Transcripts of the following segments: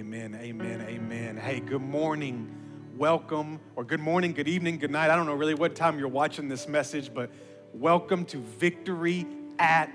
Amen, amen, amen. Hey, good morning, welcome, or good morning, good evening, good night. I don't know really what time you're watching this message, but welcome to Victory at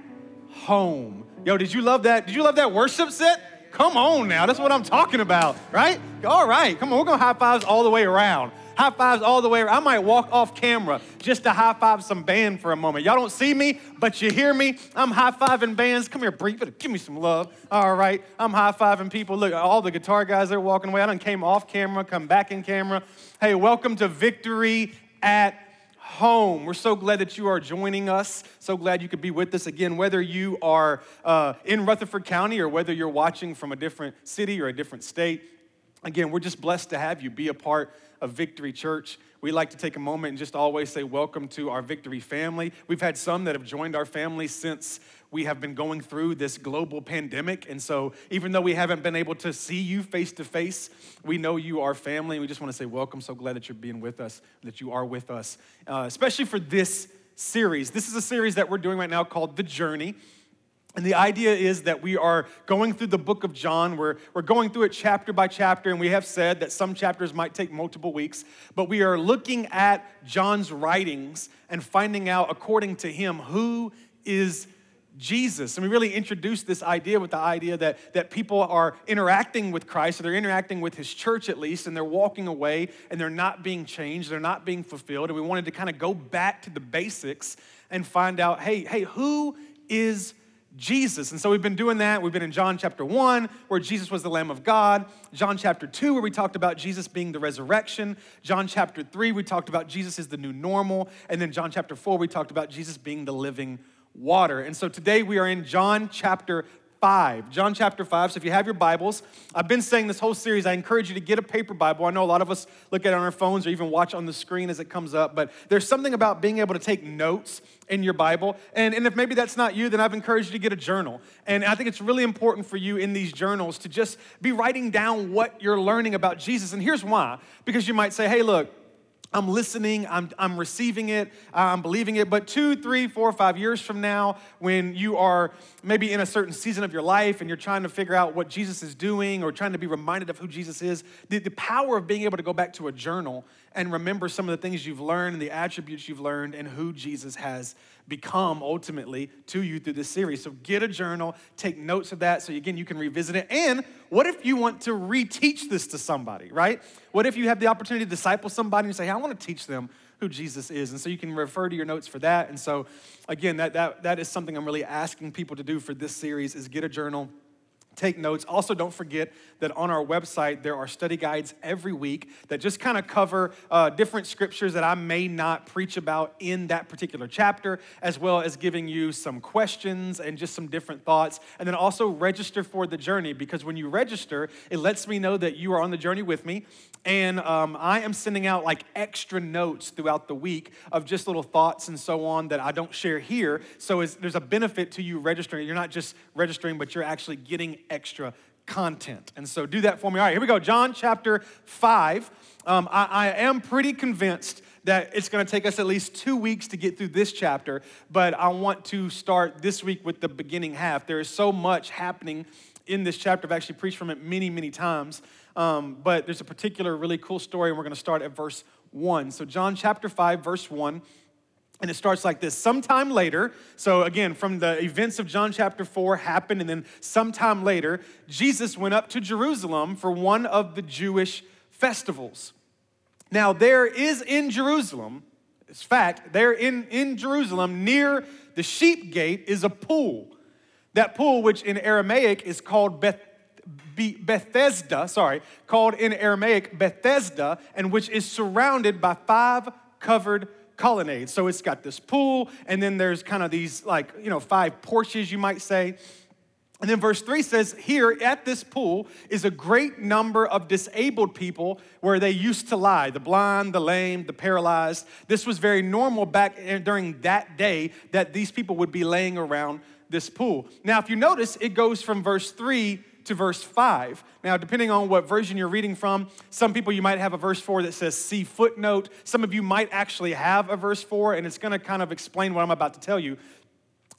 Home. Yo, did you love that? Did you love that worship set? Come on now, that's what I'm talking about, right? All right, come on, we're gonna high fives all the way around high fives all the way around. I might walk off camera just to high five some band for a moment. Y'all don't see me, but you hear me. I'm high fiving bands. Come here, Bree. Give me some love. All right. I'm high fiving people. Look, all the guitar guys are walking away. I done came off camera, come back in camera. Hey, welcome to Victory at home. We're so glad that you are joining us. So glad you could be with us again, whether you are uh, in Rutherford County or whether you're watching from a different city or a different state. Again, we're just blessed to have you be a part of Victory Church. We like to take a moment and just always say welcome to our Victory family. We've had some that have joined our family since we have been going through this global pandemic. And so, even though we haven't been able to see you face to face, we know you are family. We just want to say welcome. So glad that you're being with us, that you are with us, uh, especially for this series. This is a series that we're doing right now called The Journey. And the idea is that we are going through the book of John. We're, we're going through it chapter by chapter, and we have said that some chapters might take multiple weeks, but we are looking at John's writings and finding out, according to him, who is Jesus. And we really introduced this idea with the idea that, that people are interacting with Christ, or they're interacting with his church at least, and they're walking away and they're not being changed, they're not being fulfilled. And we wanted to kind of go back to the basics and find out hey, hey, who is Jesus. And so we've been doing that. We've been in John chapter 1, where Jesus was the Lamb of God. John chapter 2, where we talked about Jesus being the resurrection. John chapter 3, we talked about Jesus is the new normal. And then John chapter 4, we talked about Jesus being the living water. And so today we are in John chapter 5. John chapter 5. So if you have your Bibles, I've been saying this whole series, I encourage you to get a paper Bible. I know a lot of us look at it on our phones or even watch on the screen as it comes up, but there's something about being able to take notes in your Bible. And, and if maybe that's not you, then I've encouraged you to get a journal. And I think it's really important for you in these journals to just be writing down what you're learning about Jesus. And here's why because you might say, hey, look, I'm listening, I'm, I'm receiving it, I'm believing it. But two, three, four, five years from now, when you are maybe in a certain season of your life and you're trying to figure out what Jesus is doing or trying to be reminded of who Jesus is, the, the power of being able to go back to a journal and remember some of the things you've learned and the attributes you've learned and who Jesus has become ultimately to you through this series. So get a journal, take notes of that so again you can revisit it. And what if you want to reteach this to somebody, right? What if you have the opportunity to disciple somebody and say, hey, I want to teach them who Jesus is. And so you can refer to your notes for that. And so again, that, that, that is something I'm really asking people to do for this series is get a journal take notes. Also, don't forget that on our website, there are study guides every week that just kind of cover uh, different scriptures that I may not preach about in that particular chapter, as well as giving you some questions and just some different thoughts. And then also register for the journey because when you register, it lets me know that you are on the journey with me. And um, I am sending out like extra notes throughout the week of just little thoughts and so on that I don't share here. So there's a benefit to you registering. You're not just registering, but you're actually getting extra content. And so do that for me. All right, here we go. John chapter 5. Um, I, I am pretty convinced that it's going to take us at least two weeks to get through this chapter, but I want to start this week with the beginning half. There is so much happening in this chapter. I've actually preached from it many, many times, um, but there's a particular really cool story, and we're going to start at verse 1. So, John chapter 5, verse 1. And it starts like this. Sometime later, so again, from the events of John chapter 4 happened, and then sometime later, Jesus went up to Jerusalem for one of the Jewish festivals. Now, there is in Jerusalem, it's fact, there in, in Jerusalem, near the sheep gate, is a pool. That pool, which in Aramaic is called Beth, Bethesda, sorry, called in Aramaic Bethesda, and which is surrounded by five covered colonnades. So it's got this pool, and then there's kind of these, like, you know, five porches, you might say. And then verse 3 says, Here at this pool is a great number of disabled people where they used to lie the blind, the lame, the paralyzed. This was very normal back during that day that these people would be laying around this pool. Now, if you notice, it goes from verse 3 to verse 5. Now, depending on what version you're reading from, some people you might have a verse 4 that says see footnote. Some of you might actually have a verse 4, and it's going to kind of explain what I'm about to tell you.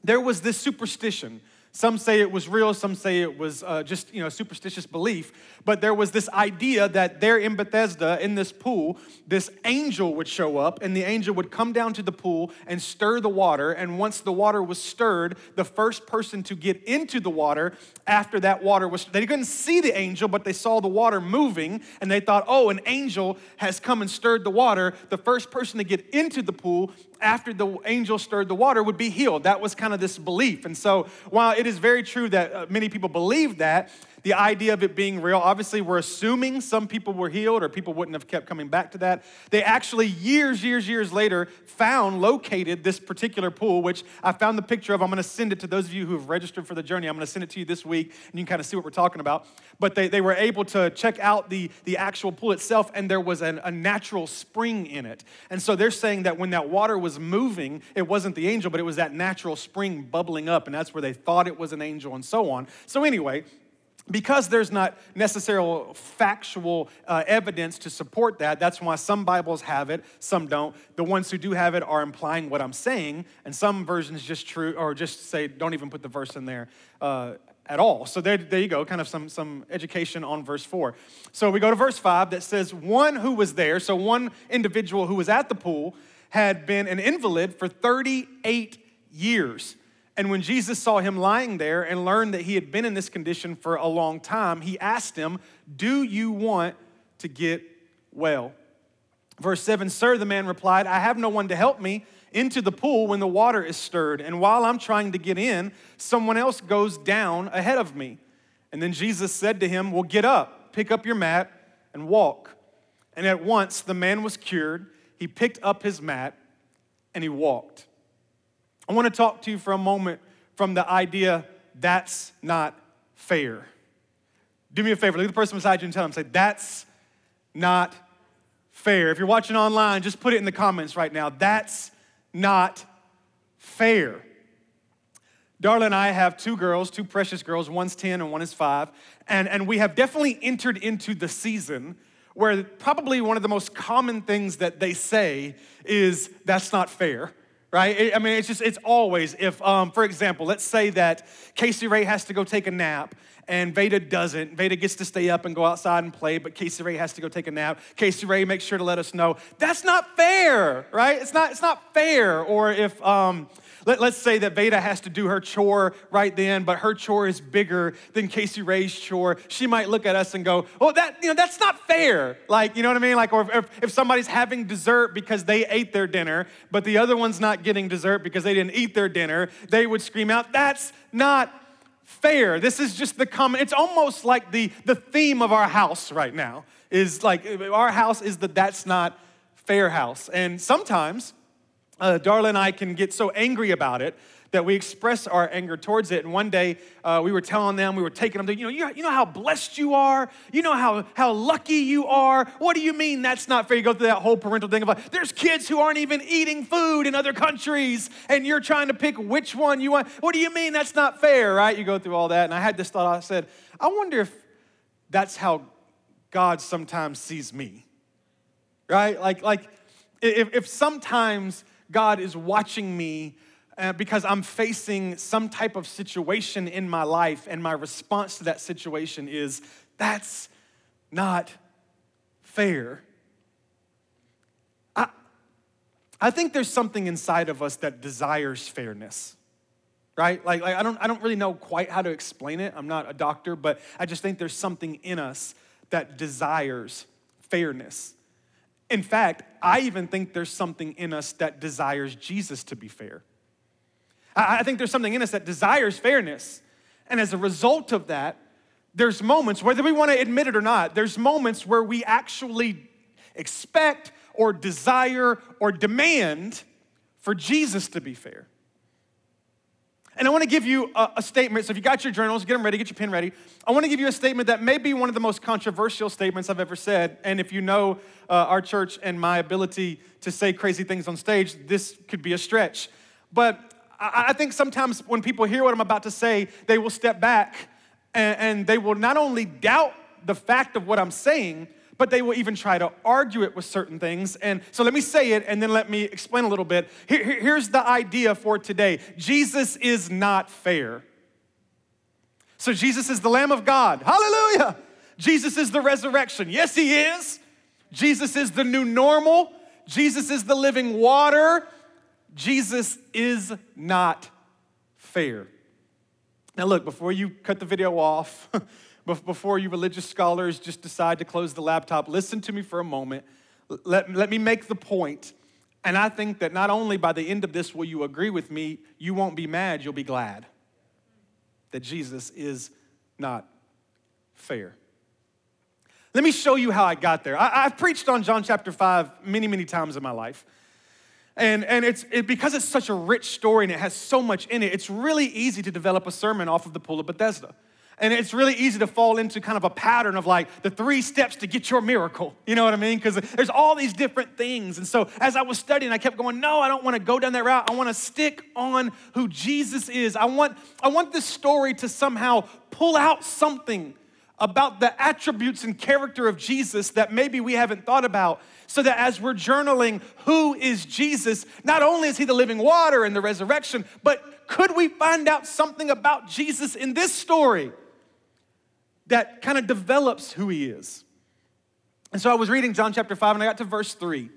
There was this superstition Some say it was real, some say it was uh, just you know superstitious belief. But there was this idea that there in Bethesda, in this pool, this angel would show up, and the angel would come down to the pool and stir the water. And once the water was stirred, the first person to get into the water after that water was they couldn't see the angel, but they saw the water moving, and they thought, oh, an angel has come and stirred the water. The first person to get into the pool after the angel stirred the water would be healed. That was kind of this belief. And so, while it is very true that uh, many people believe that, the idea of it being real, obviously, we're assuming some people were healed or people wouldn't have kept coming back to that. They actually, years, years, years later, found, located this particular pool, which I found the picture of. I'm going to send it to those of you who have registered for the journey. I'm going to send it to you this week, and you can kind of see what we're talking about. But they, they were able to check out the, the actual pool itself, and there was an, a natural spring in it. And so they're saying that when that water was moving, it wasn't the angel, but it was that natural spring bubbling up, and that's where they thought it was an angel, and so on. So, anyway, because there's not necessarily factual uh, evidence to support that, that's why some Bibles have it, some don't. The ones who do have it are implying what I'm saying, and some versions just true or just say don't even put the verse in there uh, at all. So there, there you go, kind of some, some education on verse four. So we go to verse five that says, One who was there, so one individual who was at the pool, had been an invalid for 38 years. And when Jesus saw him lying there and learned that he had been in this condition for a long time, he asked him, Do you want to get well? Verse 7 Sir, the man replied, I have no one to help me into the pool when the water is stirred. And while I'm trying to get in, someone else goes down ahead of me. And then Jesus said to him, Well, get up, pick up your mat, and walk. And at once the man was cured. He picked up his mat and he walked. I want to talk to you for a moment from the idea that's not fair. Do me a favor, look at the person beside you and tell them, say, that's not fair. If you're watching online, just put it in the comments right now. That's not fair. Darla and I have two girls, two precious girls. One's 10 and one is five. And, and we have definitely entered into the season where probably one of the most common things that they say is, that's not fair right? I mean, it's just, it's always, if, um, for example, let's say that Casey Ray has to go take a nap and Veda doesn't. Veda gets to stay up and go outside and play, but Casey Ray has to go take a nap. Casey Ray makes sure to let us know. That's not fair, right? It's not, it's not fair. Or if, um, let, us say that Veda has to do her chore right then, but her chore is bigger than Casey Ray's chore. She might look at us and go, "Well, that you know that's not fair." Like you know what I mean? Like, or if, if somebody's having dessert because they ate their dinner, but the other one's not getting dessert because they didn't eat their dinner, they would scream out, "That's not." fair this is just the common it's almost like the the theme of our house right now is like our house is the that's not fair house and sometimes uh, Darla and I can get so angry about it that we express our anger towards it. And one day uh, we were telling them, we were taking them to, you know, you, you know how blessed you are? You know how, how lucky you are? What do you mean that's not fair? You go through that whole parental thing of like, there's kids who aren't even eating food in other countries and you're trying to pick which one you want. What do you mean that's not fair, right? You go through all that. And I had this thought, I said, I wonder if that's how God sometimes sees me, right? Like, like if, if sometimes God is watching me uh, because I'm facing some type of situation in my life, and my response to that situation is, that's not fair. I, I think there's something inside of us that desires fairness, right? Like, like I, don't, I don't really know quite how to explain it. I'm not a doctor, but I just think there's something in us that desires fairness. In fact, I even think there's something in us that desires Jesus to be fair. I think there's something in us that desires fairness. And as a result of that, there's moments, whether we want to admit it or not, there's moments where we actually expect or desire or demand for Jesus to be fair. And I want to give you a, a, statement. So if you got your journals, get them ready, get your pen ready. I want to give you a statement that may be one of the most controversial statements I've ever said. And if you know uh, our church and my ability to say crazy things on stage, this could be a stretch. But I, I think sometimes when people hear what I'm about to say, they will step back and, and they will not only doubt the fact of what I'm saying, but they will even try to argue it with certain things. And so let me say it and then let me explain a little bit. Here, here's the idea for today Jesus is not fair. So Jesus is the Lamb of God. Hallelujah. Jesus is the resurrection. Yes, He is. Jesus is the new normal. Jesus is the living water. Jesus is not fair. Now, look, before you cut the video off, before you religious scholars just decide to close the laptop, listen to me for a moment. Let, let me make the point. And I think that not only by the end of this will you agree with me, you won't be mad, you'll be glad that Jesus is not fair. Let me show you how I got there. I, have preached on John chapter 5 many, many times in my life. And, and it's it, because it's such a rich story and it has so much in it, it's really easy to develop a sermon off of the pool of Bethesda. And it's really easy to fall into kind of a pattern of like the three steps to get your miracle. You know what I mean? Because there's all these different things. And so as I was studying, I kept going, no, I don't want to go down that route. I want to stick on who Jesus is. I want, I want this story to somehow pull out something about the attributes and character of Jesus that maybe we haven't thought about so that as we're journaling, who is Jesus? Not only is he the living water and the resurrection, but could we find out something about Jesus in this story that kind of develops who he is? And so I was reading John chapter 5 and I got to verse 3.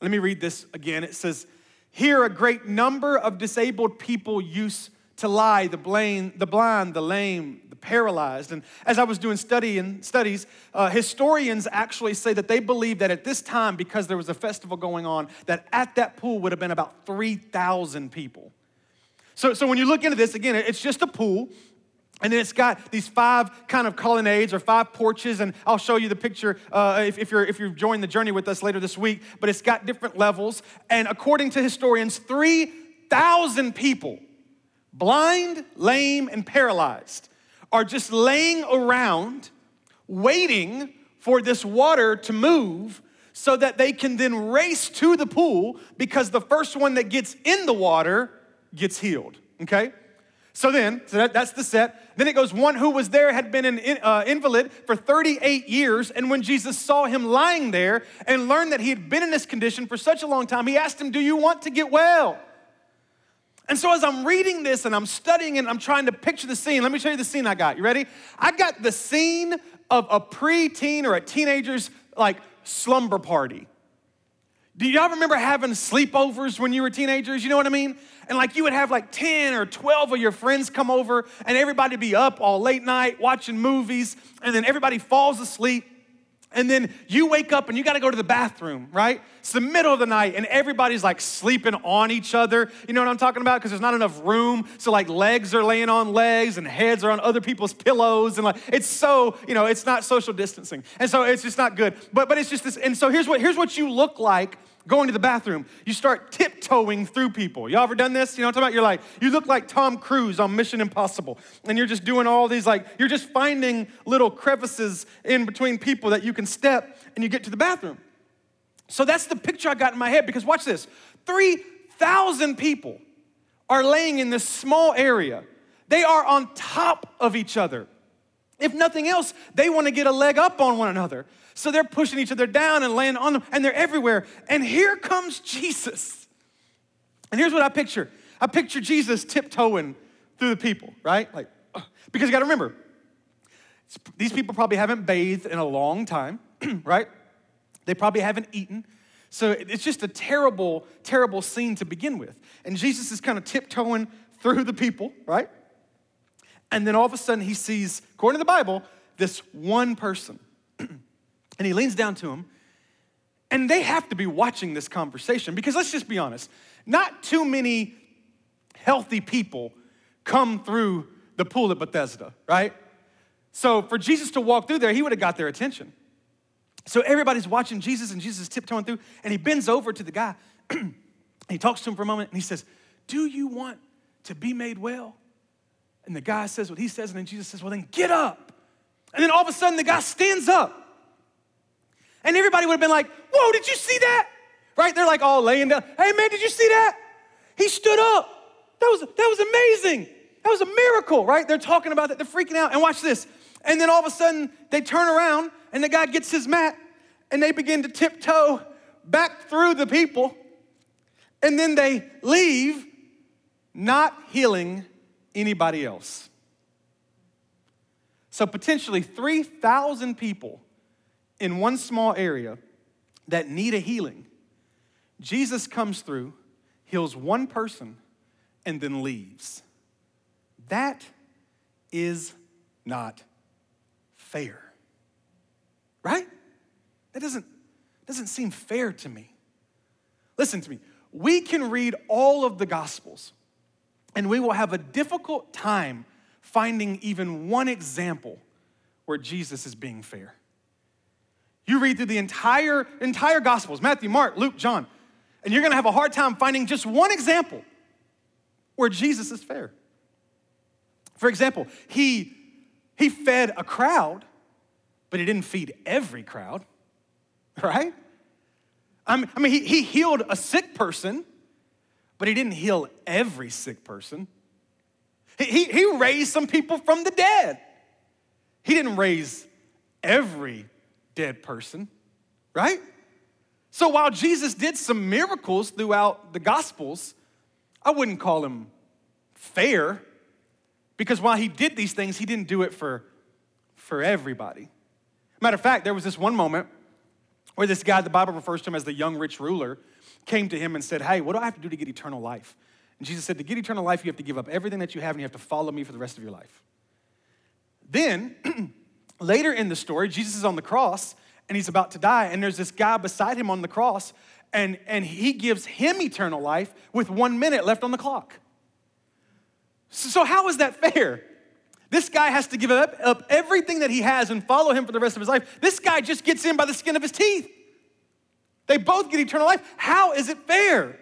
Let me read this again. It says, Here a great number of disabled people used to lie the, blind, the blind, the lame, the paralyzed. And as I was doing study and studies, uh, historians actually say that they believe that at this time, because there was a festival going on, that at that pool would have been about 3,000 people. So, so when you look into this, again, it's just a pool. And then it's got these five kind of colonnades or five porches, and I'll show you the picture uh, if, if, you're if you've joined the journey with us later this week. But it's got different levels, and according to historians, three thousand people blind, lame, and paralyzed, are just laying around waiting for this water to move so that they can then race to the pool because the first one that gets in the water gets healed. Okay? So then, so that, that's the set. Then it goes, one who was there had been an uh, invalid for 38 years. And when Jesus saw him lying there and learned that he had been in this condition for such a long time, he asked him, Do you want to get well? And so as I'm reading this and I'm studying and I'm trying to picture the scene, let me show you the scene I got. You ready? I got the scene of a preteen or a teenager's like slumber party. Do y'all remember having sleepovers when you were teenagers? You know what I mean? And like you would have like 10 or 12 of your friends come over and everybody be up all late night watching movies and then everybody falls asleep and then you wake up and you got to go to the bathroom, right? It's the middle of the night and everybody's like sleeping on each other. You know what I'm talking about? Because there's not enough room. So, like, legs are laying on legs and heads are on other people's pillows. And, like, it's so, you know, it's not social distancing. And so it's just not good. But, but it's just this. And so here's what, here's what you look like going to the bathroom, you start tiptoeing through people. Y'all ever done this? You know what I'm talking about? You're like, you look like Tom Cruise on Mission Impossible. And you're just doing all these, like, you're just finding little crevices in between people that you can step and you get to the bathroom. So that's the picture I got in my head because watch this 3,000 people are laying in this small area. They are on top of each other. If nothing else, they want to get a leg up on one another. So they're pushing each other down and laying on them, and they're everywhere. And here comes Jesus. And here's what I picture I picture Jesus tiptoeing through the people, right? Like, because you got to remember, these people probably haven't bathed in a long time, right? They probably haven't eaten. So it's just a terrible, terrible scene to begin with. And Jesus is kind of tiptoeing through the people, right? And then all of a sudden he sees, according to the Bible, this one person and he leans down to him. And they have to be watching this conversation because let's just be honest, not too many healthy people come through the pool at Bethesda, right? So for Jesus to walk through there, he would have got their attention. So everybody's watching Jesus and Jesus is tiptoeing through, and he bends over to the guy. he talks to him for a moment and he says, Do you want to be made well? And the guy says what he says, and then Jesus says, Well, then get up. And then all of a sudden, the guy stands up. And everybody would have been like, Whoa, did you see that? Right? They're like all laying down. Hey, man, did you see that? He stood up. That was, that was amazing. That was a miracle, right? They're talking about that. They're freaking out. And watch this. And then all of a sudden, they turn around and the guy gets his mat and they begin to tiptoe back through the people. And then they leave, not healing anybody else. So, potentially 3,000 people in one small area that need a healing. Jesus comes through, heals one person, and then leaves. That is not fair. Right? That doesn't, doesn't seem fair to me. Listen to me. We can read all of the Gospels, and we will have a difficult time finding even one example where Jesus is being fair. You read through the entire, entire Gospels Matthew, Mark, Luke, John and you're gonna have a hard time finding just one example where Jesus is fair. For example, he, he fed a crowd, but he didn't feed every crowd, right? I mean, he, he healed a sick person, but he didn't heal every sick person. He, he raised some people from the dead. He didn't raise every dead person, right? So while Jesus did some miracles throughout the Gospels, I wouldn't call him fair because while he did these things, he didn't do it for, for everybody. Matter of fact, there was this one moment where this guy, the Bible refers to him as the young rich ruler, came to him and said, Hey, what do I have to do to get eternal life? And Jesus said, To get eternal life, you have to give up everything that you have and you have to follow me for the rest of your life. Then, later in the story, Jesus is on the cross and he's about to die. And there's this guy beside him on the cross, and, and he gives him eternal life with one minute left on the clock. So, how is that fair? This guy has to give up, up everything that he has and follow him for the rest of his life. This guy just gets in by the skin of his teeth. They both get eternal life. How is it fair?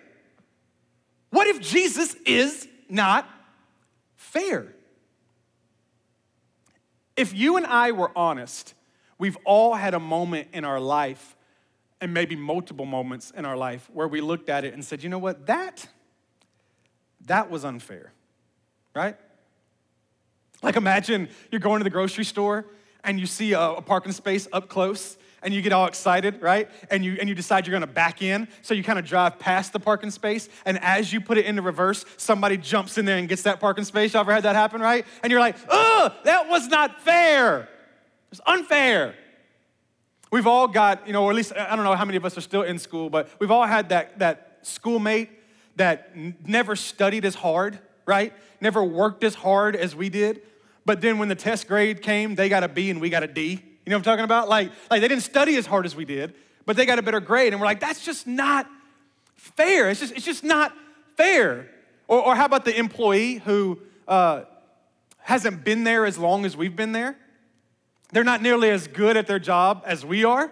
What if Jesus is not fair? If you and I were honest We've all had a moment in our life, and maybe multiple moments in our life, where we looked at it and said, you know what, that, that was unfair, right? Like imagine you're going to the grocery store and you see a, a parking space up close and you get all excited, right? And you and you decide you're gonna back in. So you kind of drive past the parking space, and as you put it into reverse, somebody jumps in there and gets that parking space. You ever had that happen, right? And you're like, oh, that was not fair. It's unfair. We've all got, you know, or at least I don't know how many of us are still in school, but we've all had that, that schoolmate that n- never studied as hard, right? Never worked as hard as we did. But then when the test grade came, they got a B and we got a D. You know what I'm talking about? Like, like they didn't study as hard as we did, but they got a better grade. And we're like, that's just not fair. It's just, it's just not fair. Or, or how about the employee who uh, hasn't been there as long as we've been there? They're not nearly as good at their job as we are,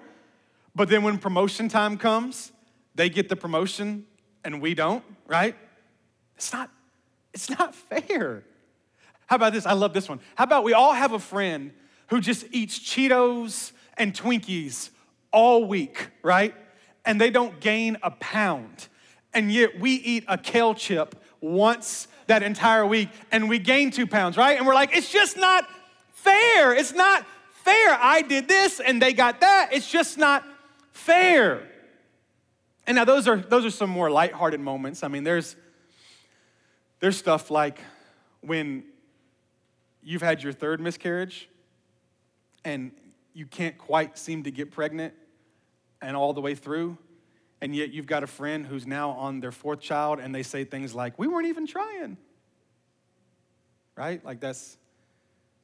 but then when promotion time comes, they get the promotion and we don't, right? It's not, it's not fair. How about this? I love this one. How about we all have a friend who just eats Cheetos and Twinkies all week, right? And they don't gain a pound. And yet we eat a kale chip once that entire week and we gain two pounds, right? And we're like, it's just not fair. It's not fair. I did this and they got that. It's just not fair. And now those are those are some more lighthearted moments. I mean, there's there's stuff like when you've had your third miscarriage and you can't quite seem to get pregnant and all the way through and yet you've got a friend who's now on their fourth child and they say things like we weren't even trying right like that's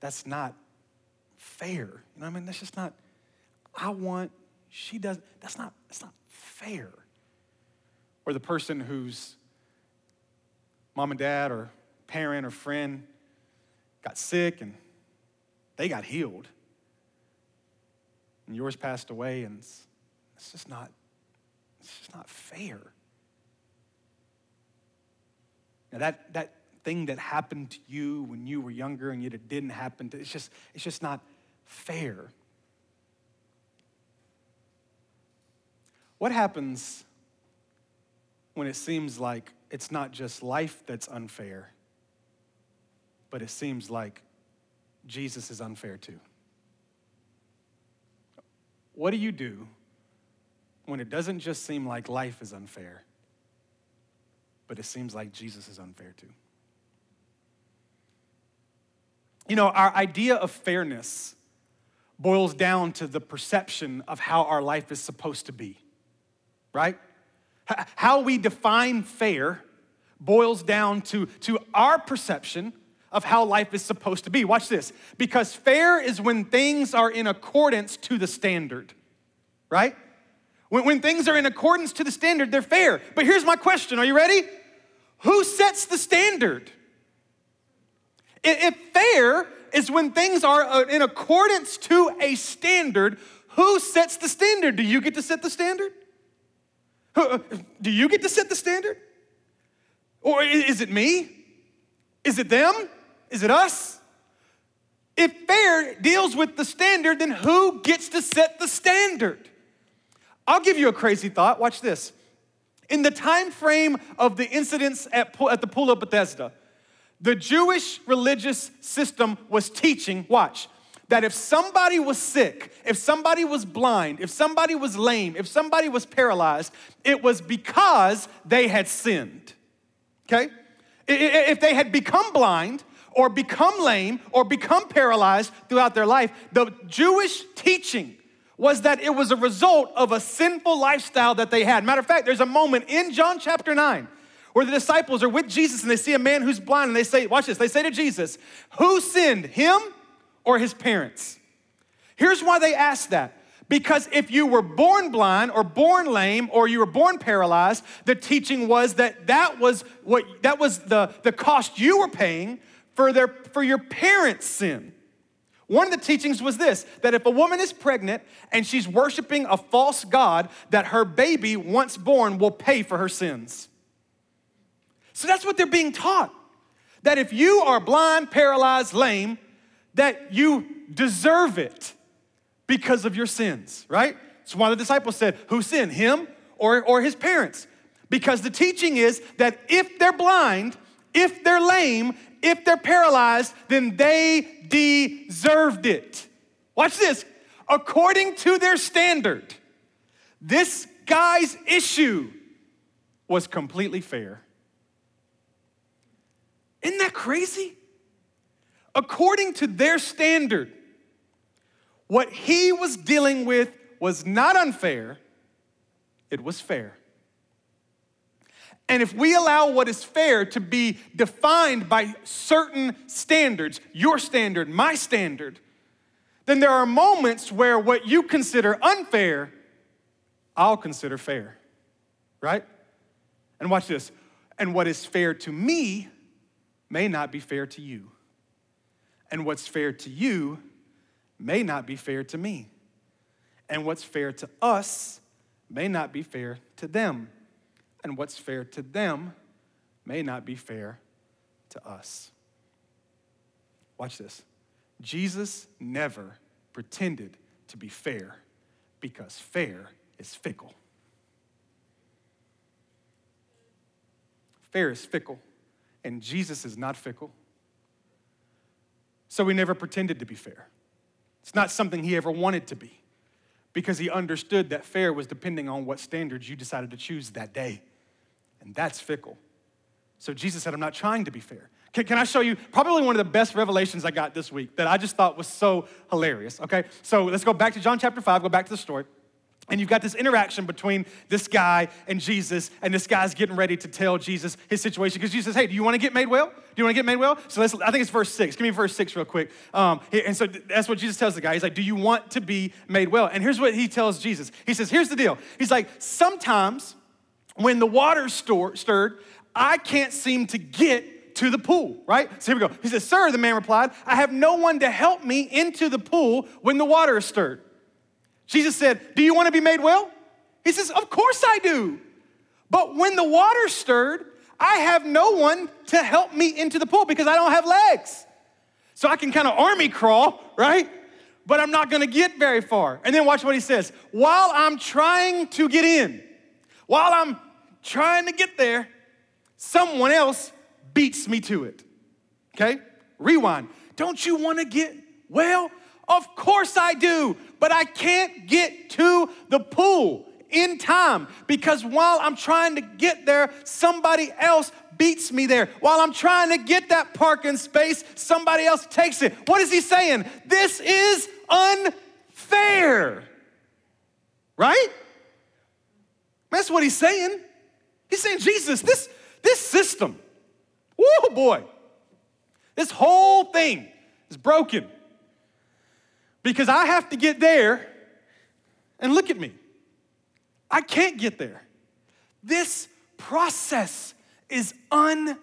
that's not fair. You know what I mean? That's just not, I want, she does, that's not, that's not fair. Or the person whose mom and dad or parent or friend got sick and they got healed. And yours passed away, and it's, it's just not, it's just not fair. Now that that thing that happened to you when you were younger and yet it didn't happen to it's just it's just not fair what happens when it seems like it's not just life that's unfair but it seems like jesus is unfair too what do you do when it doesn't just seem like life is unfair but it seems like jesus is unfair too You know, our idea of fairness boils down to the perception of how our life is supposed to be, right? How we define fair boils down to, to our perception of how life is supposed to be. Watch this. Because fair is when things are in accordance to the standard, right? When, when things are in accordance to the standard, they're fair. But here's my question Are you ready? Who sets the standard? If fair is when things are uh, in accordance to a standard, who sets the standard? Do you get to set the standard? Uh, do you get to set the standard? Or is it me? Is it them? Is it us? If fair deals with the standard, then who gets to set the standard? I'll give you a crazy thought. Watch this. In the time frame of the incidents at, at the pool of Bethesda, the Jewish religious system was teaching, watch, that if somebody was sick, if somebody was blind, if somebody was lame, if somebody was paralyzed, it was because they had sinned. Okay? If they had become blind or become lame or become paralyzed throughout their life, the Jewish teaching was that it was a result of a sinful lifestyle that they had. Matter of fact, there's a moment in John chapter 9 where the disciples are with Jesus and they see a man who's blind and they say, Watch this, they say to Jesus, Who sinned, him or his parents? Here's why they ask that. Because if you were born blind or born lame or you were born paralyzed, the teaching was that that was what that was the, the cost you were paying for their for your parents' sin. One of the teachings was this that if a woman is pregnant and she's worshiping a false god, that her baby, once born, will pay for her sins. So that's what they're being taught. That if you are blind, paralyzed, lame, that you deserve it because of your sins, right? So one of the disciples said, Who sinned, him or, or his parents? Because the teaching is that if they're blind, if they're lame, if they're paralyzed, then they deserved it. Watch this. According to their standard, this guy's issue was completely fair. Isn't that crazy? According to their standard, what he was dealing with was not unfair, it was fair. And if we allow what is fair to be defined by certain standards, your standard, my standard, then there are moments where what you consider unfair, I'll consider fair, right? And watch this. And what is fair to me may not be fair to you. And what's fair to you may not be fair to me. And what's fair to us may not be fair to them. And what's fair to them may not be fair to us. Watch this. Jesus never pretended to be fair because fair is fickle. Fair is fickle and Jesus is not fickle. So he never pretended to be fair. It's not something he ever wanted to be because he understood that fair was depending on what standards you decided to choose that day. And that's fickle. So Jesus said, I'm not trying to be fair. Can, can, I show you probably one of the best revelations I got this week that I just thought was so hilarious? Okay, so let's go back to John chapter 5, go back to the story. And you've got this interaction between this guy and Jesus, and this guy's getting ready to tell Jesus his situation because Jesus says, "Hey, do you want to get made well? Do you want to get made well?" So let's. I think it's verse six. Give me verse six real quick. Um, and so that's what Jesus tells the guy. He's like, "Do you want to be made well?" And here's what he tells Jesus. He says, "Here's the deal." He's like, "Sometimes when the water's stirred, I can't seem to get to the pool." Right. So here we go. He says, "Sir," the man replied, "I have no one to help me into the pool when the water is stirred." Jesus said, Do you want to be made well? He says, Of course I do. But when the water stirred, I have no one to help me into the pool because I don't have legs. So I can kind of army crawl, right? But I'm not gonna get very far. And then watch what he says. While I'm trying to get in, while I'm trying to get there, someone else beats me to it. Okay? Rewind. Don't you wanna get well? Of course I do, but I can't get to the pool in time because while I'm trying to get there, somebody else beats me there. While I'm trying to get that parking space, somebody else takes it. What is he saying? This is unfair. Right? That's what he's saying. He's saying, Jesus, this, this system, oh boy, this whole thing is broken because I have to get there and look at me. I can't get there. This process is unfair.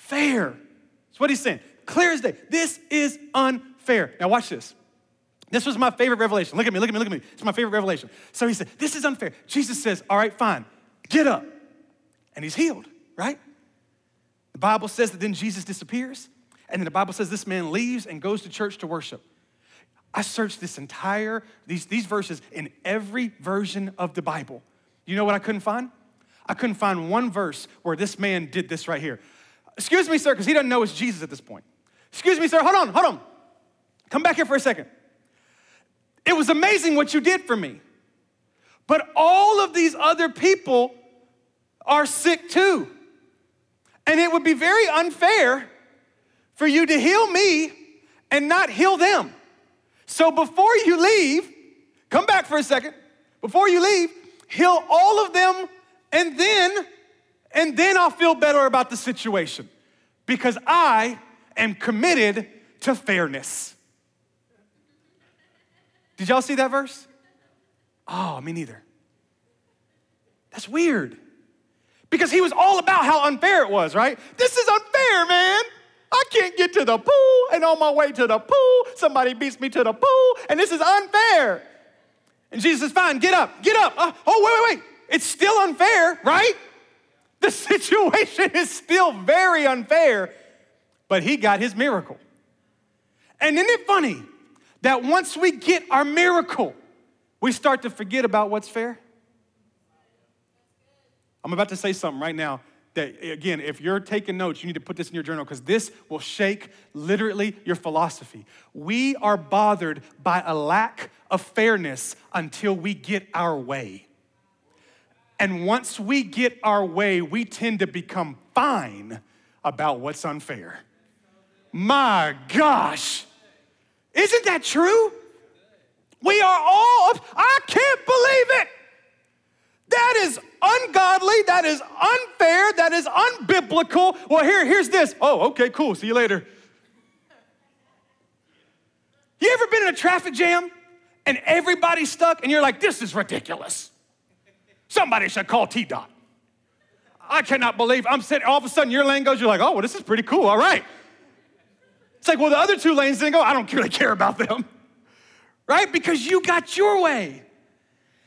That's what he's saying. Clear as day. This is unfair. Now, watch this. This was my favorite revelation. Look at me, look at me, look at me. It's my favorite revelation. So he said, This is unfair. Jesus says, All right, fine, get up. And he's healed, right? The Bible says that then Jesus disappears. And then the Bible says this man leaves and goes to church to worship. I searched this entire, these, these verses in every version of the Bible. You know what I couldn't find? I couldn't find one verse where this man did this right here. Excuse me, sir, because he doesn't know it's Jesus at this point. Excuse me, sir, hold on, hold on. Come back here for a second. It was amazing what you did for me. But all of these other people are sick too. And it would be very unfair for you to heal me and not heal them. So before you leave, come back for a second. Before you leave, heal all of them and then and then I'll feel better about the situation because I am committed to fairness. Did y'all see that verse? Oh, me neither. That's weird. Because he was all about how unfair it was, right? This is unfair, man. I can't get to the pool, and on my way to the pool, somebody beats me to the pool, and this is unfair. And Jesus is fine, get up, get up. Uh, oh, wait, wait, wait. It's still unfair, right? The situation is still very unfair, but he got his miracle. And isn't it funny that once we get our miracle, we start to forget about what's fair? I'm about to say something right now that, again, if you're taking notes, you need to put this in your journal because this will shake literally your philosophy. We are bothered by a lack of fairness until we get our way. And once we get our way, we tend to become fine about what's unfair. My gosh, isn't that true? We are all, I can't believe it. That is ungodly, that is unfair, that is unbiblical. Well, here, here's this. Oh, okay, cool. See you later. You ever been in a traffic jam and everybody's stuck and you're like, this is ridiculous? Somebody should call TDOT. I cannot believe I'm sitting, all of a sudden your lane goes, you're like, oh, well, this is pretty cool, all right. It's like, well, the other two lanes didn't go, I don't really care about them, right? Because you got your way.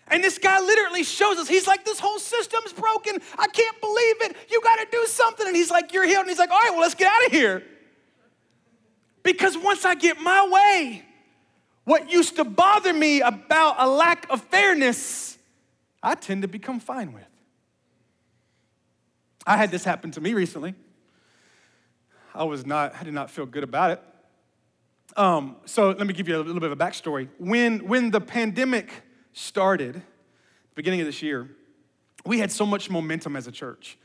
And this guy literally shows us, he's like, this whole system's broken. I can't believe it. You got to do something. And he's like, you're healed. And he's like, all right, well, let's get out of here. Because once I get my way, what used to bother me about a lack of fairness, I tend to become fine with. I had this happen to me recently. I was not, I did not feel good about it. Um, so let me give you a little bit of a backstory. When, when the pandemic started, beginning of this year, we had so much momentum as a church.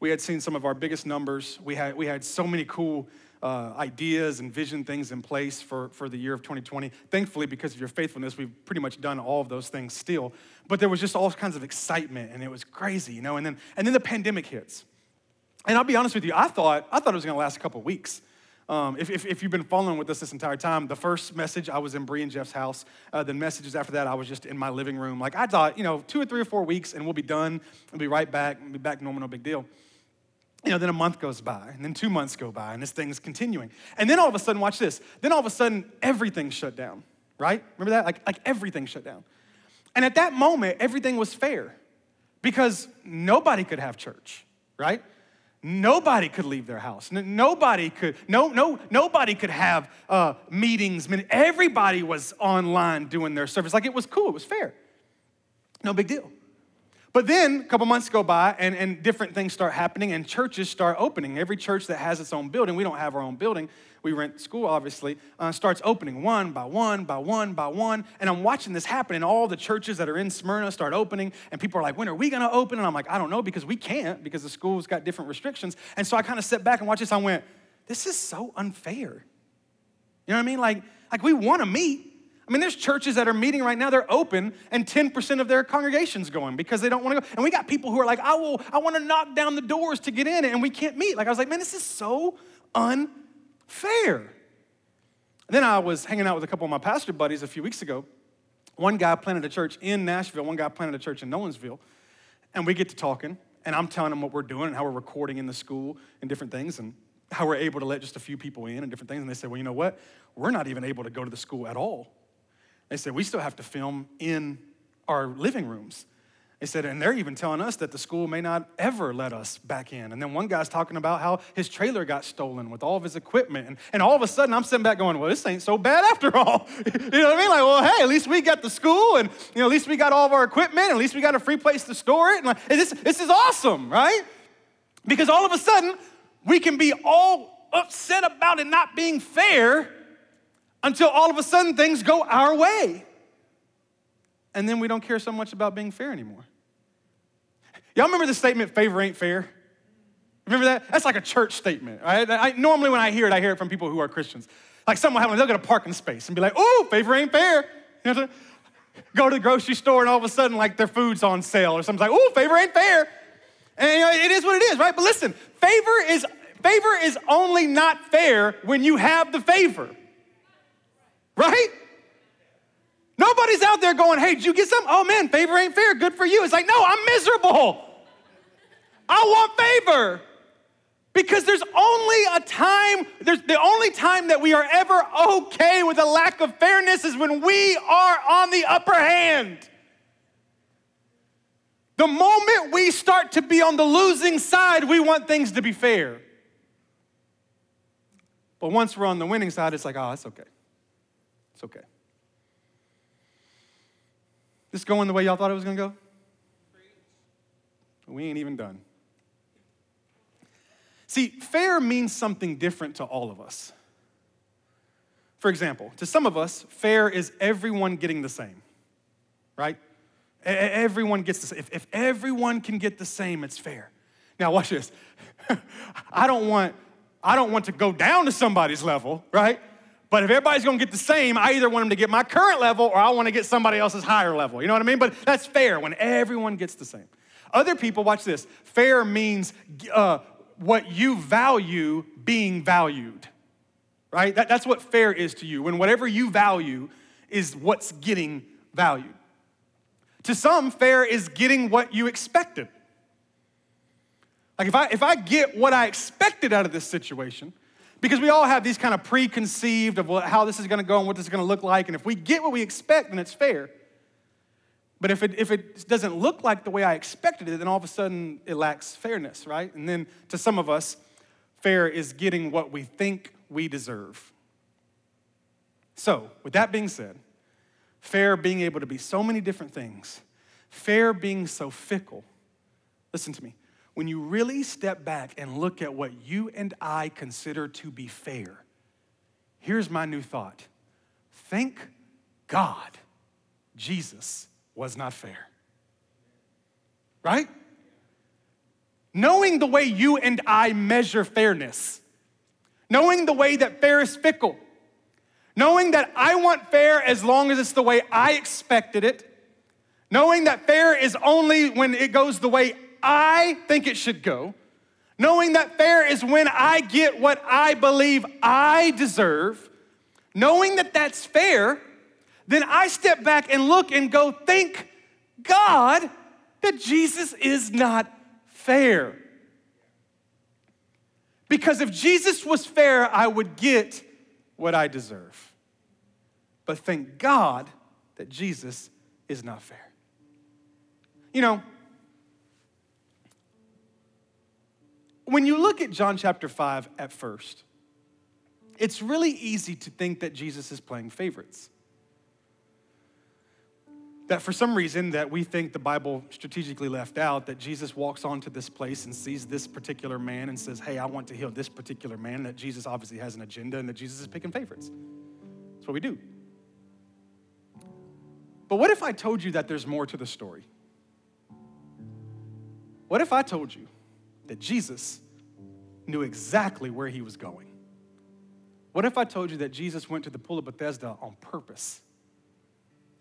We had seen some of our biggest numbers. We had, we had so many cool uh, ideas and vision things in place for, for the year of 2020. Thankfully, because of your faithfulness, we've pretty much done all of those things still. But there was just all kinds of excitement, and it was crazy, you know. And then, and then the pandemic hits. And I'll be honest with you, I thought, I thought it was gonna last a couple weeks. Um, if, if, if, you've been following with us this entire time, the first message, I was in Bree and Jeff's house. Uh, the messages after that, I was just in my living room. Like, I thought, you know, two or three or four weeks and we'll be done. We'll be right back. We'll be back normal, no big deal. You know, then a month goes by, and then two months go by, and this thing's continuing. And then all of a sudden, watch this. Then all of a sudden, everything shut down, right? Remember that? Like, like everything shut down. And at that moment, everything was fair because nobody could have church, right? Nobody could leave their house. Nobody could, no, no, nobody could have uh, meetings. Everybody was online doing their service. Like it was cool, it was fair. No big deal. But then a couple months go by and, and different things start happening and churches start opening. Every church that has its own building, we don't have our own building, we rent school obviously, uh, starts opening one by one by one by one. And I'm watching this happen and all the churches that are in Smyrna start opening and people are like, when are we gonna open? And I'm like, I don't know because we can't because the school's got different restrictions. And so I kind of sat back and watched this. I went, this is so unfair. You know what I mean? Like, like we wanna meet, I mean, there's churches that are meeting right now, they're open, and 10% of their congregation's going because they don't want to go. And we got people who are like, I will, I want to knock down the doors to get in, and we can't meet. Like, I was like, man, this is so unfair. And then I was hanging out with a couple of my pastor buddies a few weeks ago. One guy planted a church in Nashville, one guy planted a church in Nolensville, and we get to talking, and I'm telling them what we're doing and how we're recording in the school and different things, and how we're able to let just a few people in and different things. And they said, well, you know what? We're not even able to go to the school at all they said, we still have to film in our living rooms. They said, and they're even telling us that the school may not ever let us back in. And then one guy's talking about how his trailer got stolen with all of his equipment. And, and all of a sudden, I'm sitting back going, well, this ain't so bad after all. you know what I mean? Like, well, hey, at least we got the school, and you know, at least we got all of our equipment, at least we got a free place to store it. And, like, this, this is awesome, right? Because all of a sudden, we can be all upset about it not being fair until all of a sudden things go our way. And then we don't care so much about being fair anymore. Y'all remember the statement, favor ain't fair? Remember that? That's like a church statement, right? I, normally when I hear it, I hear it from people who are Christians. Like someone having, they'll get a parking space and be like, oh, favor ain't fair. You know Go to the grocery store and all of a sudden, like their food's on sale or something's like, oh, favor ain't fair. And you know, it is what it is, right? But listen, favor is favor is only not fair when you have the favor. Right? Nobody's out there going, hey, did you get some? Oh man, favor ain't fair. Good for you. It's like, no, I'm miserable. I want favor. Because there's only a time, there's the only time that we are ever okay with a lack of fairness is when we are on the upper hand. The moment we start to be on the losing side, we want things to be fair. But once we're on the winning side, it's like, oh, it's okay. It's okay. This going the way y'all thought it was going to go? We ain't even done. See, fair means something different to all of us. For example, to some of us, fair is everyone getting the same, right? Everyone gets the same. If, if everyone can get the same, it's fair. Now, watch this. I don't want I don't want to go down to somebody's level, right? But if everybody's gonna get the same, I either want them to get my current level or I wanna get somebody else's higher level. You know what I mean? But that's fair when everyone gets the same. Other people, watch this, fair means uh, what you value being valued, right? That, that's what fair is to you, when whatever you value is what's getting valued. To some, fair is getting what you expected. Like if I, if I get what I expected out of this situation, because we all have these kind of preconceived of how this is going to go and what this is going to look like. And if we get what we expect, then it's fair. But if it, if it doesn't look like the way I expected it, then all of a sudden it lacks fairness, right? And then to some of us, fair is getting what we think we deserve. So, with that being said, fair being able to be so many different things, fair being so fickle, listen to me when you really step back and look at what you and I consider to be fair, here's my new thought. Thank God Jesus was not fair. Right? Knowing the way you and I measure fairness, knowing the way that fair is fickle, knowing that I want fair as long as it's the way I expected it, knowing that fair is only when it goes the way I think it should go, knowing that fair is when I get what I believe I deserve, knowing that that's fair, then I step back and look and go, thank God that Jesus is not fair. Because if Jesus was fair, I would get what I deserve. But thank God that Jesus is not fair. You know, when you look at John chapter 5 at first, it's really easy to think that Jesus is playing favorites. that for some reason that we think the Bible strategically left out, that Jesus walks onto this place and sees this particular man and says, Hey, I want to heal this particular man, that Jesus obviously has an agenda and that Jesus is picking favorites. That's what we do. But what if I told you that there's more to the story? What if I told you that Jesus knew exactly where he was going? What if I told you that Jesus went to the pool of Bethesda on purpose?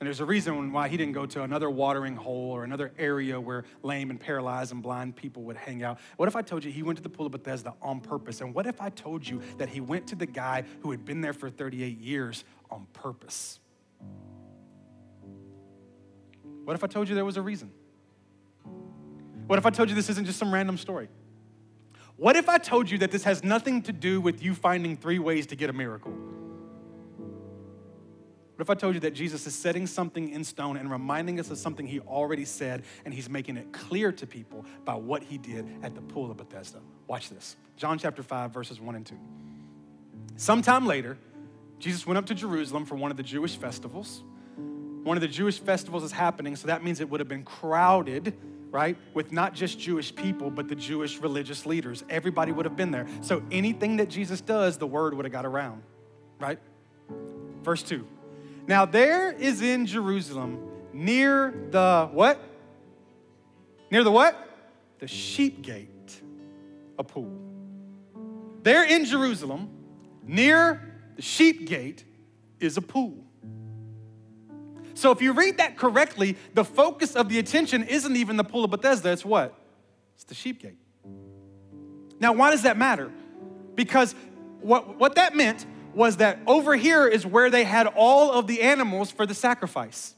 And there's a reason why he didn't go to another watering hole or another area where lame and paralyzed and blind people would hang out. What if I told you he went to the pool of Bethesda on purpose? And what if I told you that he went to the guy who had been there for 38 years on purpose? What if I told you there was a reason? What if I told you this isn't just some random story? What if I told you that this has nothing to do with you finding three ways to get a miracle? What if I told you that Jesus is setting something in stone and reminding us of something he already said, and he's making it clear to people by what he did at the pool of Bethesda? Watch this John chapter 5, verses 1 and 2. Sometime later, Jesus went up to Jerusalem for one of the Jewish festivals. One of the Jewish festivals is happening, so that means it would have been crowded, right? With not just Jewish people, but the Jewish religious leaders. Everybody would have been there. So anything that Jesus does, the word would have got around, right? Verse 2 now there is in Jerusalem near the what? Near the what? The sheep gate, a pool. There in Jerusalem, near the sheep gate, is a pool. So if you read that correctly, the focus of the attention isn't even the pool of Bethesda, it's what? It's the sheep gate. Now, why does that matter? Because what, what that meant was that over here is where they had all of the animals for the sacrifice.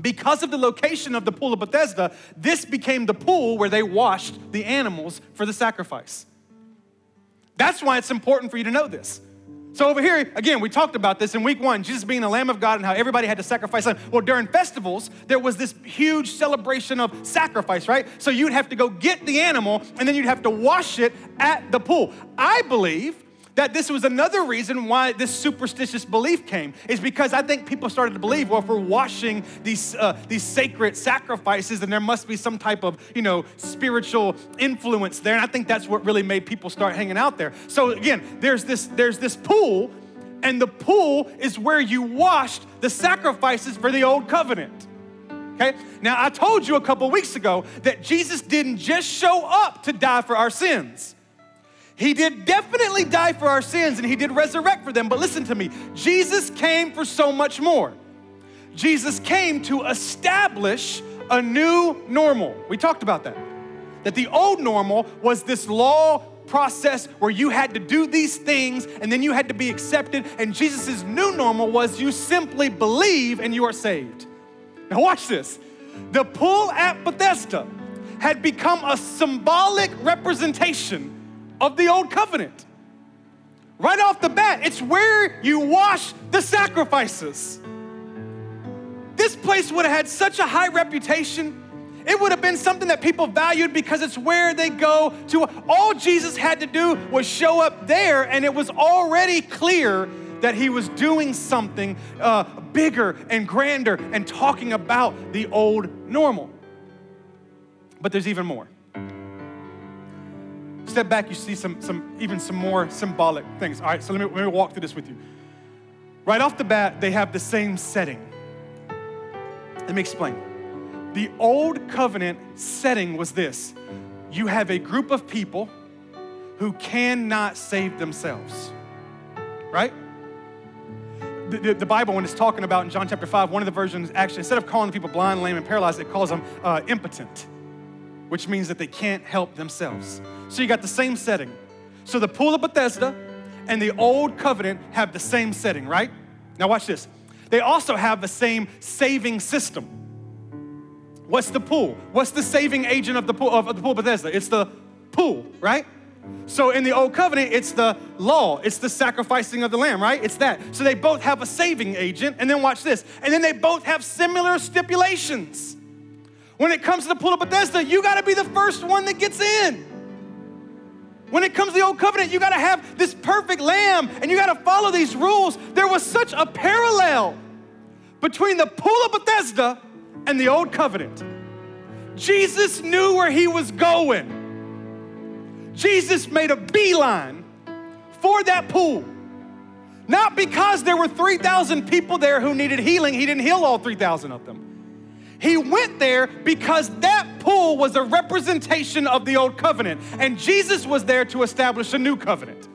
Because of the location of the pool of Bethesda, this became the pool where they washed the animals for the sacrifice. That's why it's important for you to know this. So, over here, again, we talked about this in week one Jesus being the Lamb of God and how everybody had to sacrifice. Well, during festivals, there was this huge celebration of sacrifice, right? So, you'd have to go get the animal and then you'd have to wash it at the pool. I believe that this was another reason why this superstitious belief came is because I think people started to believe, well, if we're washing these uh, these sacred sacrifices, then there must be some type of you know spiritual influence there, and I think that's what really made people start hanging out there. So again, there's this there's this pool, and the pool is where you washed the sacrifices for the old covenant. Okay? Now, I told you a couple weeks ago that Jesus didn't just show up to die for our sins. He did definitely die for our sins and he did resurrect for them. But listen to me Jesus came for so much more. Jesus came to establish a new normal. We talked about that. That the old normal was this law process where you had to do these things and then you had to be accepted. And Jesus' new normal was you simply believe and you are saved. Now, watch this. The pool at Bethesda had become a symbolic representation of the old covenant. Right off the bat, it's where you wash the sacrifices. This place would have had such a high reputation. It would have been something that people valued because it's where they go to. All Jesus had to do was show up there, and it was already clear that he was doing something uh, bigger and grander and talking about the old normal. But there's even more step back, you see some, some even some more symbolic things. All right, so let me, let me walk through this with you. Right off the bat, they have the same setting. Let me explain. The old covenant setting was this you have a group of people who cannot save themselves, right? The, the, the, Bible, when it's talking about in John chapter 5, one of the versions actually, instead of calling people blind, lame, and paralyzed, it calls them uh, impotent which means that they can't help themselves. So you got the same setting. So the pool of Bethesda and the old covenant have the same setting, right? Now watch this. They also have the same saving system. What's the pool? What's the saving agent of the pool of, the pool of Bethesda? It's the pool, right? So in the old covenant, it's the law, it's the sacrificing of the lamb, right? It's that. So they both have a saving agent, and then watch this. And then they both have similar stipulations. When it comes to the pool of Bethesda, you got to be the first one that gets in. When it comes to the old covenant, you got to have this perfect lamb and you got to follow these rules. There was such a parallel between the pool of Bethesda and the old covenant. Jesus knew where he was going. Jesus made a beeline for that pool. Not because there were 3,000 people there who needed healing, he didn't heal all 3,000 of them. He went there because that pool was a representation of the old covenant, and Jesus was there to establish a new covenant,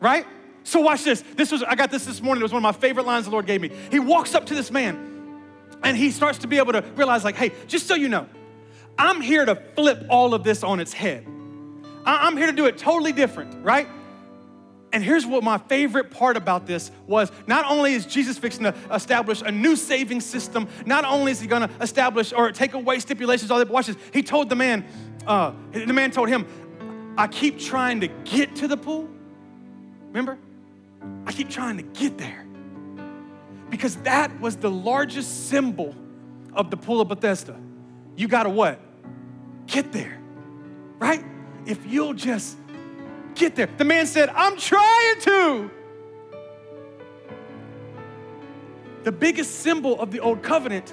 right? So watch this. This was I got this this morning. It was one of my favorite lines the Lord gave me. He walks up to this man, and he starts to be able to realize, like, hey, just so you know, I'm here to flip all of this on its head. I'm here to do it totally different, right? And here's what my favorite part about this was not only is Jesus fixing to establish a new saving system, not only is he gonna establish or take away stipulations, all that, but watch this. He told the man, uh, the man told him, I keep trying to get to the pool. Remember? I keep trying to get there. Because that was the largest symbol of the pool of Bethesda. You gotta what? Get there, right? If you'll just get there. The man said, I'm trying to. The biggest symbol of the old covenant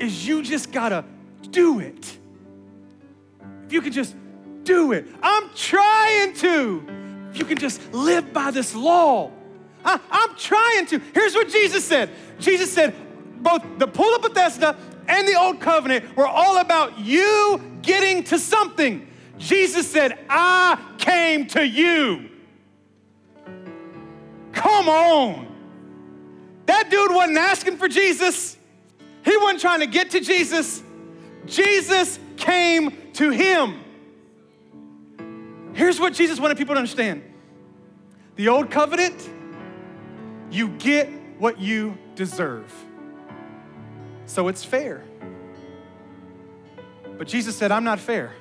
is you just gotta do it. If you can just do it, I'm trying to. If you can just live by this law, I, I'm trying to. Here's what Jesus said Jesus said, both the pool of Bethesda and the old covenant were all about you getting to something. Jesus said, I came to you. Come on. That dude wasn't asking for Jesus, he wasn't trying to get to Jesus. Jesus came to him. Here's what Jesus wanted people to understand the old covenant, you get what you deserve. So it's fair. But Jesus said, I'm not fair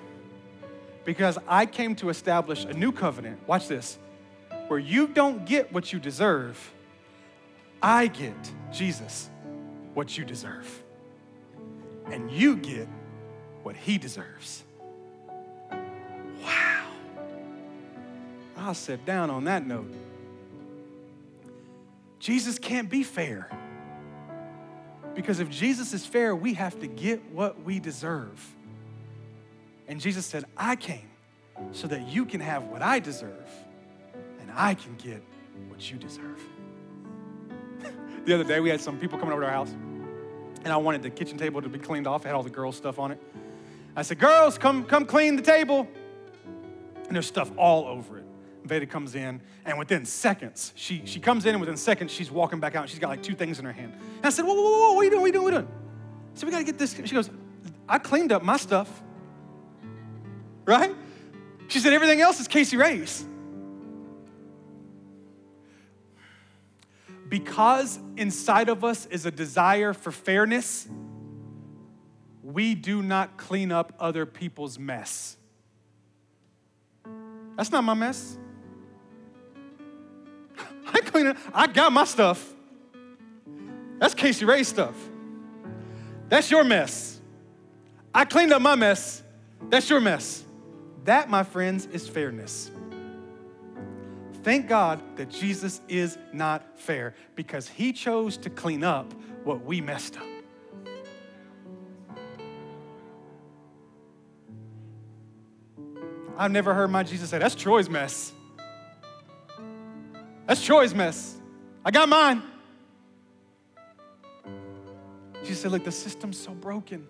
because I came to establish a new covenant. Watch this. Where you don't get what you deserve, I get, Jesus, what you deserve. And you get what he deserves. Wow. I'll sit down on that note. Jesus can't be fair. Because if Jesus is fair, we have to get what we deserve. And Jesus said, I came so that you can have what I deserve and I can get what you deserve. the other day, we had some people coming over to our house, and I wanted the kitchen table to be cleaned off. It had all the girls' stuff on it. I said, Girls, come, come clean the table. And there's stuff all over it. Veda comes in, and within seconds, she, she comes in, and within seconds, she's walking back out, and she's got like two things in her hand. And I said, Whoa, whoa, whoa, what are you doing? What are you doing? What are you doing? So we got to get this. She goes, I cleaned up my stuff right? She said, everything else is Casey Ray's. Because inside of us is a desire for fairness, we do not clean up other people's mess. That's not my mess. I clean it. I got my stuff. That's Casey Ray's stuff. That's your mess. I cleaned up my mess. That's your mess. That, my friends, is fairness. Thank God that Jesus is not fair because he chose to clean up what we messed up. I've never heard my Jesus say, That's Troy's mess. That's Troy's mess. I got mine. Jesus said, Look, the system's so broken.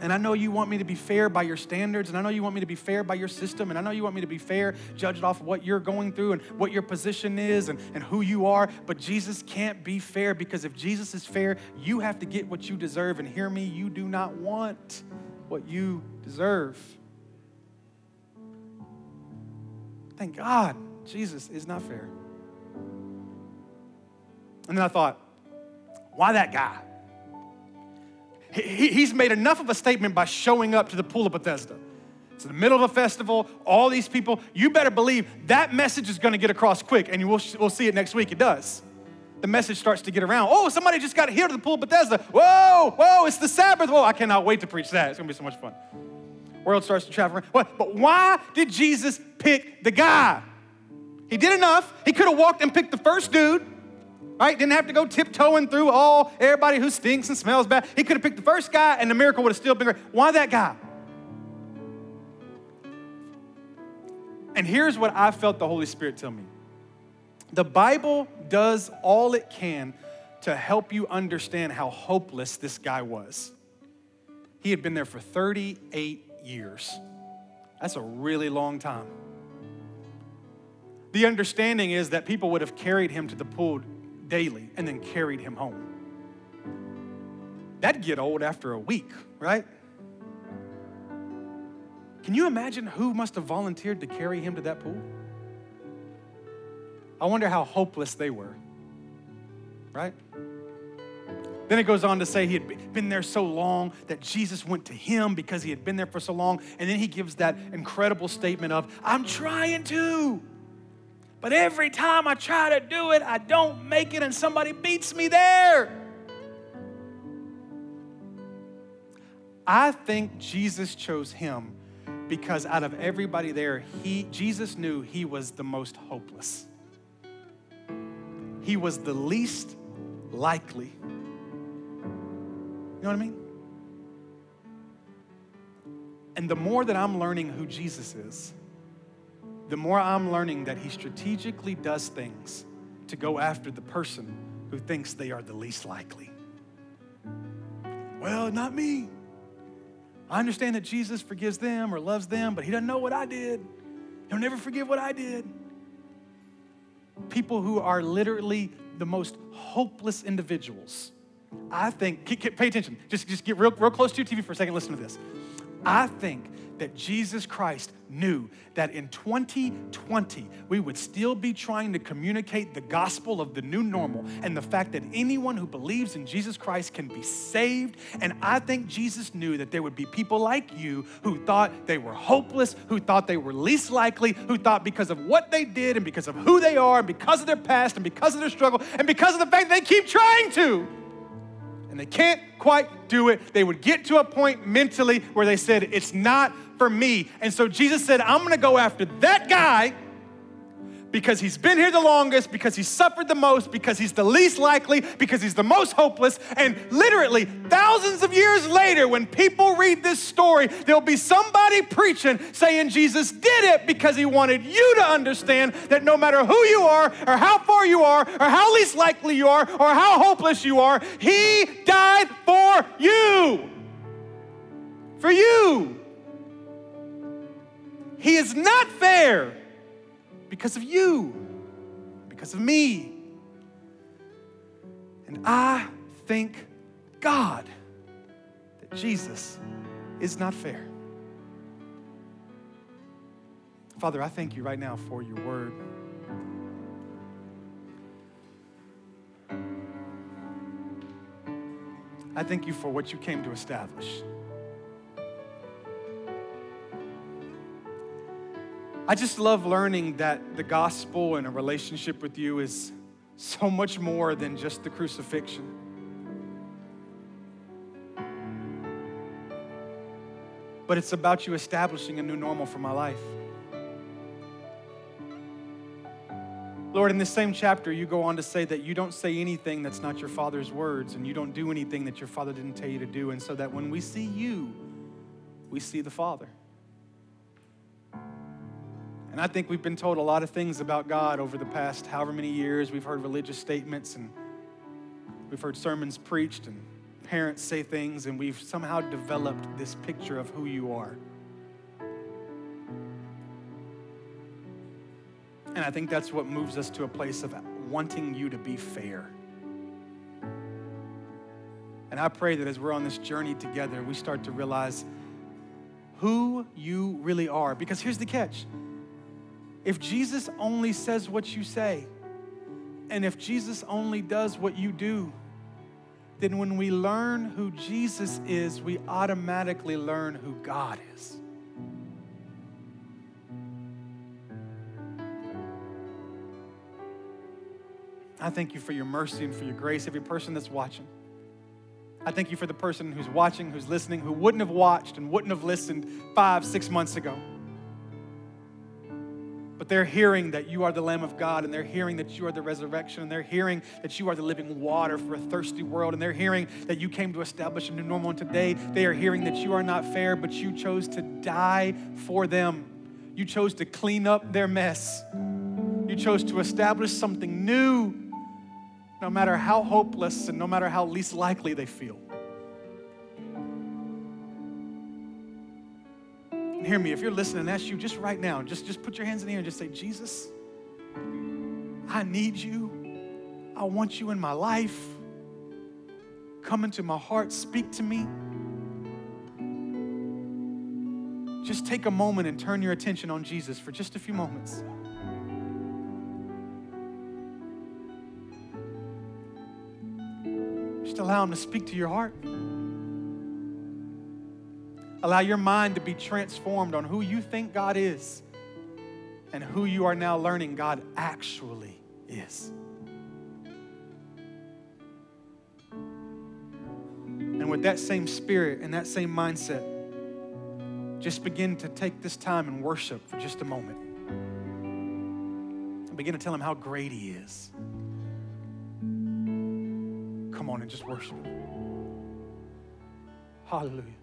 And I know you want me to be fair by your standards, and I know you want me to be fair by your system, and I know you want me to be fair, judged off of what you're going through and what your position is and, and who you are. But Jesus can't be fair because if Jesus is fair, you have to get what you deserve. And hear me, you do not want what you deserve. Thank God Jesus is not fair. And then I thought, why that guy? He, he's made enough of a statement by showing up to the pool of Bethesda. It's in the middle of a festival, all these people. You better believe that message is going to get across quick, and we'll, we'll see it next week. It does. The message starts to get around. Oh, somebody just got here to the pool of Bethesda. Whoa, whoa, it's the Sabbath. Whoa, I cannot wait to preach that. It's going to be so much fun. World starts to travel around. But why did Jesus pick the guy? He did enough. He could have walked and picked the first dude, right? Didn't have to go tiptoeing through all everybody who stinks and smells bad. He could have picked the first guy and the miracle would have still been great. Why that guy? And here's what I felt the Holy Spirit tell me the Bible does all it can to help you understand how hopeless this guy was. He had been there for 38 years. That's a really long time. The understanding is that people would have carried him to the pool daily and then carried him home. That'd get old after a week, right? Can you imagine who must have volunteered to carry him to that pool? I wonder how hopeless they were, right? Then it goes on to say he had been there so long that Jesus went to him because he had been there for so long. And then he gives that incredible statement of, I'm trying to. But every time I try to do it, I don't make it and somebody beats me there. I think Jesus chose him because out of everybody there, he, Jesus knew he was the most hopeless. He was the least likely. You know what I mean? And the more that I'm learning who Jesus is, the more I'm learning that he strategically does things to go after the person who thinks they are the least likely. Well, not me. I understand that Jesus forgives them or loves them, but he doesn't know what I did. He'll never forgive what I did. People who are literally the most hopeless individuals. I think, pay attention, just, just get real, real close to your TV for a second, listen to this. I think that Jesus Christ knew that in 2020 we would still be trying to communicate the gospel of the new normal and the fact that anyone who believes in Jesus Christ can be saved. And I think Jesus knew that there would be people like you who thought they were hopeless, who thought they were least likely, who thought because of what they did and because of who they are and because of their past and because of their struggle and because of the fact that they keep trying to and they can't quite do it, they would get to a point mentally where they said, It's not for me. And so Jesus said, I'm gonna go after that guy because he's been here the longest, because he's suffered the most, because he's the least likely, because he's the most hopeless. And literally, thousands of years later, when people read this story, there'll be somebody preaching saying Jesus did it because he wanted you to understand that no matter who you are, or how far you are, or how least likely you are, or how hopeless you are, he died for you. For you. He is not fair because of you, because of me. And I thank God that Jesus is not fair. Father, I thank you right now for your word. I thank you for what you came to establish. I just love learning that the gospel and a relationship with you is so much more than just the crucifixion. But it's about you establishing a new normal for my life. Lord, in this same chapter, you go on to say that you don't say anything that's not your Father's words, and you don't do anything that your Father didn't tell you to do, and so that when we see you, we see the Father. And I think we've been told a lot of things about God over the past however many years. We've heard religious statements and we've heard sermons preached and parents say things, and we've somehow developed this picture of who you are. And I think that's what moves us to a place of wanting you to be fair. And I pray that as we're on this journey together, we start to realize who you really are. Because here's the catch if Jesus only says what you say, and if Jesus only does what you do, then when we learn who Jesus is, we automatically learn who God is. I thank you for your mercy and for your grace, every person that's watching. I thank you for the person who's watching, who's listening, who wouldn't have watched and wouldn't have listened five, six months ago. But they're hearing that you are the Lamb of God, and they're hearing that you are the resurrection, and they're hearing that you are the living water for a thirsty world, and they're hearing that you came to establish a new normal. And today they are hearing that you are not fair, but you chose to die for them. You chose to clean up their mess. You chose to establish something new, no matter how hopeless and no matter how least likely they feel. And hear me, if you're listening, that's you just right now. Just, just put your hands in the air and just say, Jesus, I need you. I want you in my life. Come into my heart, speak to me. Just take a moment and turn your attention on Jesus for just a few moments. Just allow Him to speak to your heart. Allow your mind to be transformed on who you think God is and who you are now learning God actually is. And with that same spirit and that same mindset, just begin to take this time and worship for just a moment. And begin to tell him how great he is. Come on and just worship him. Hallelujah.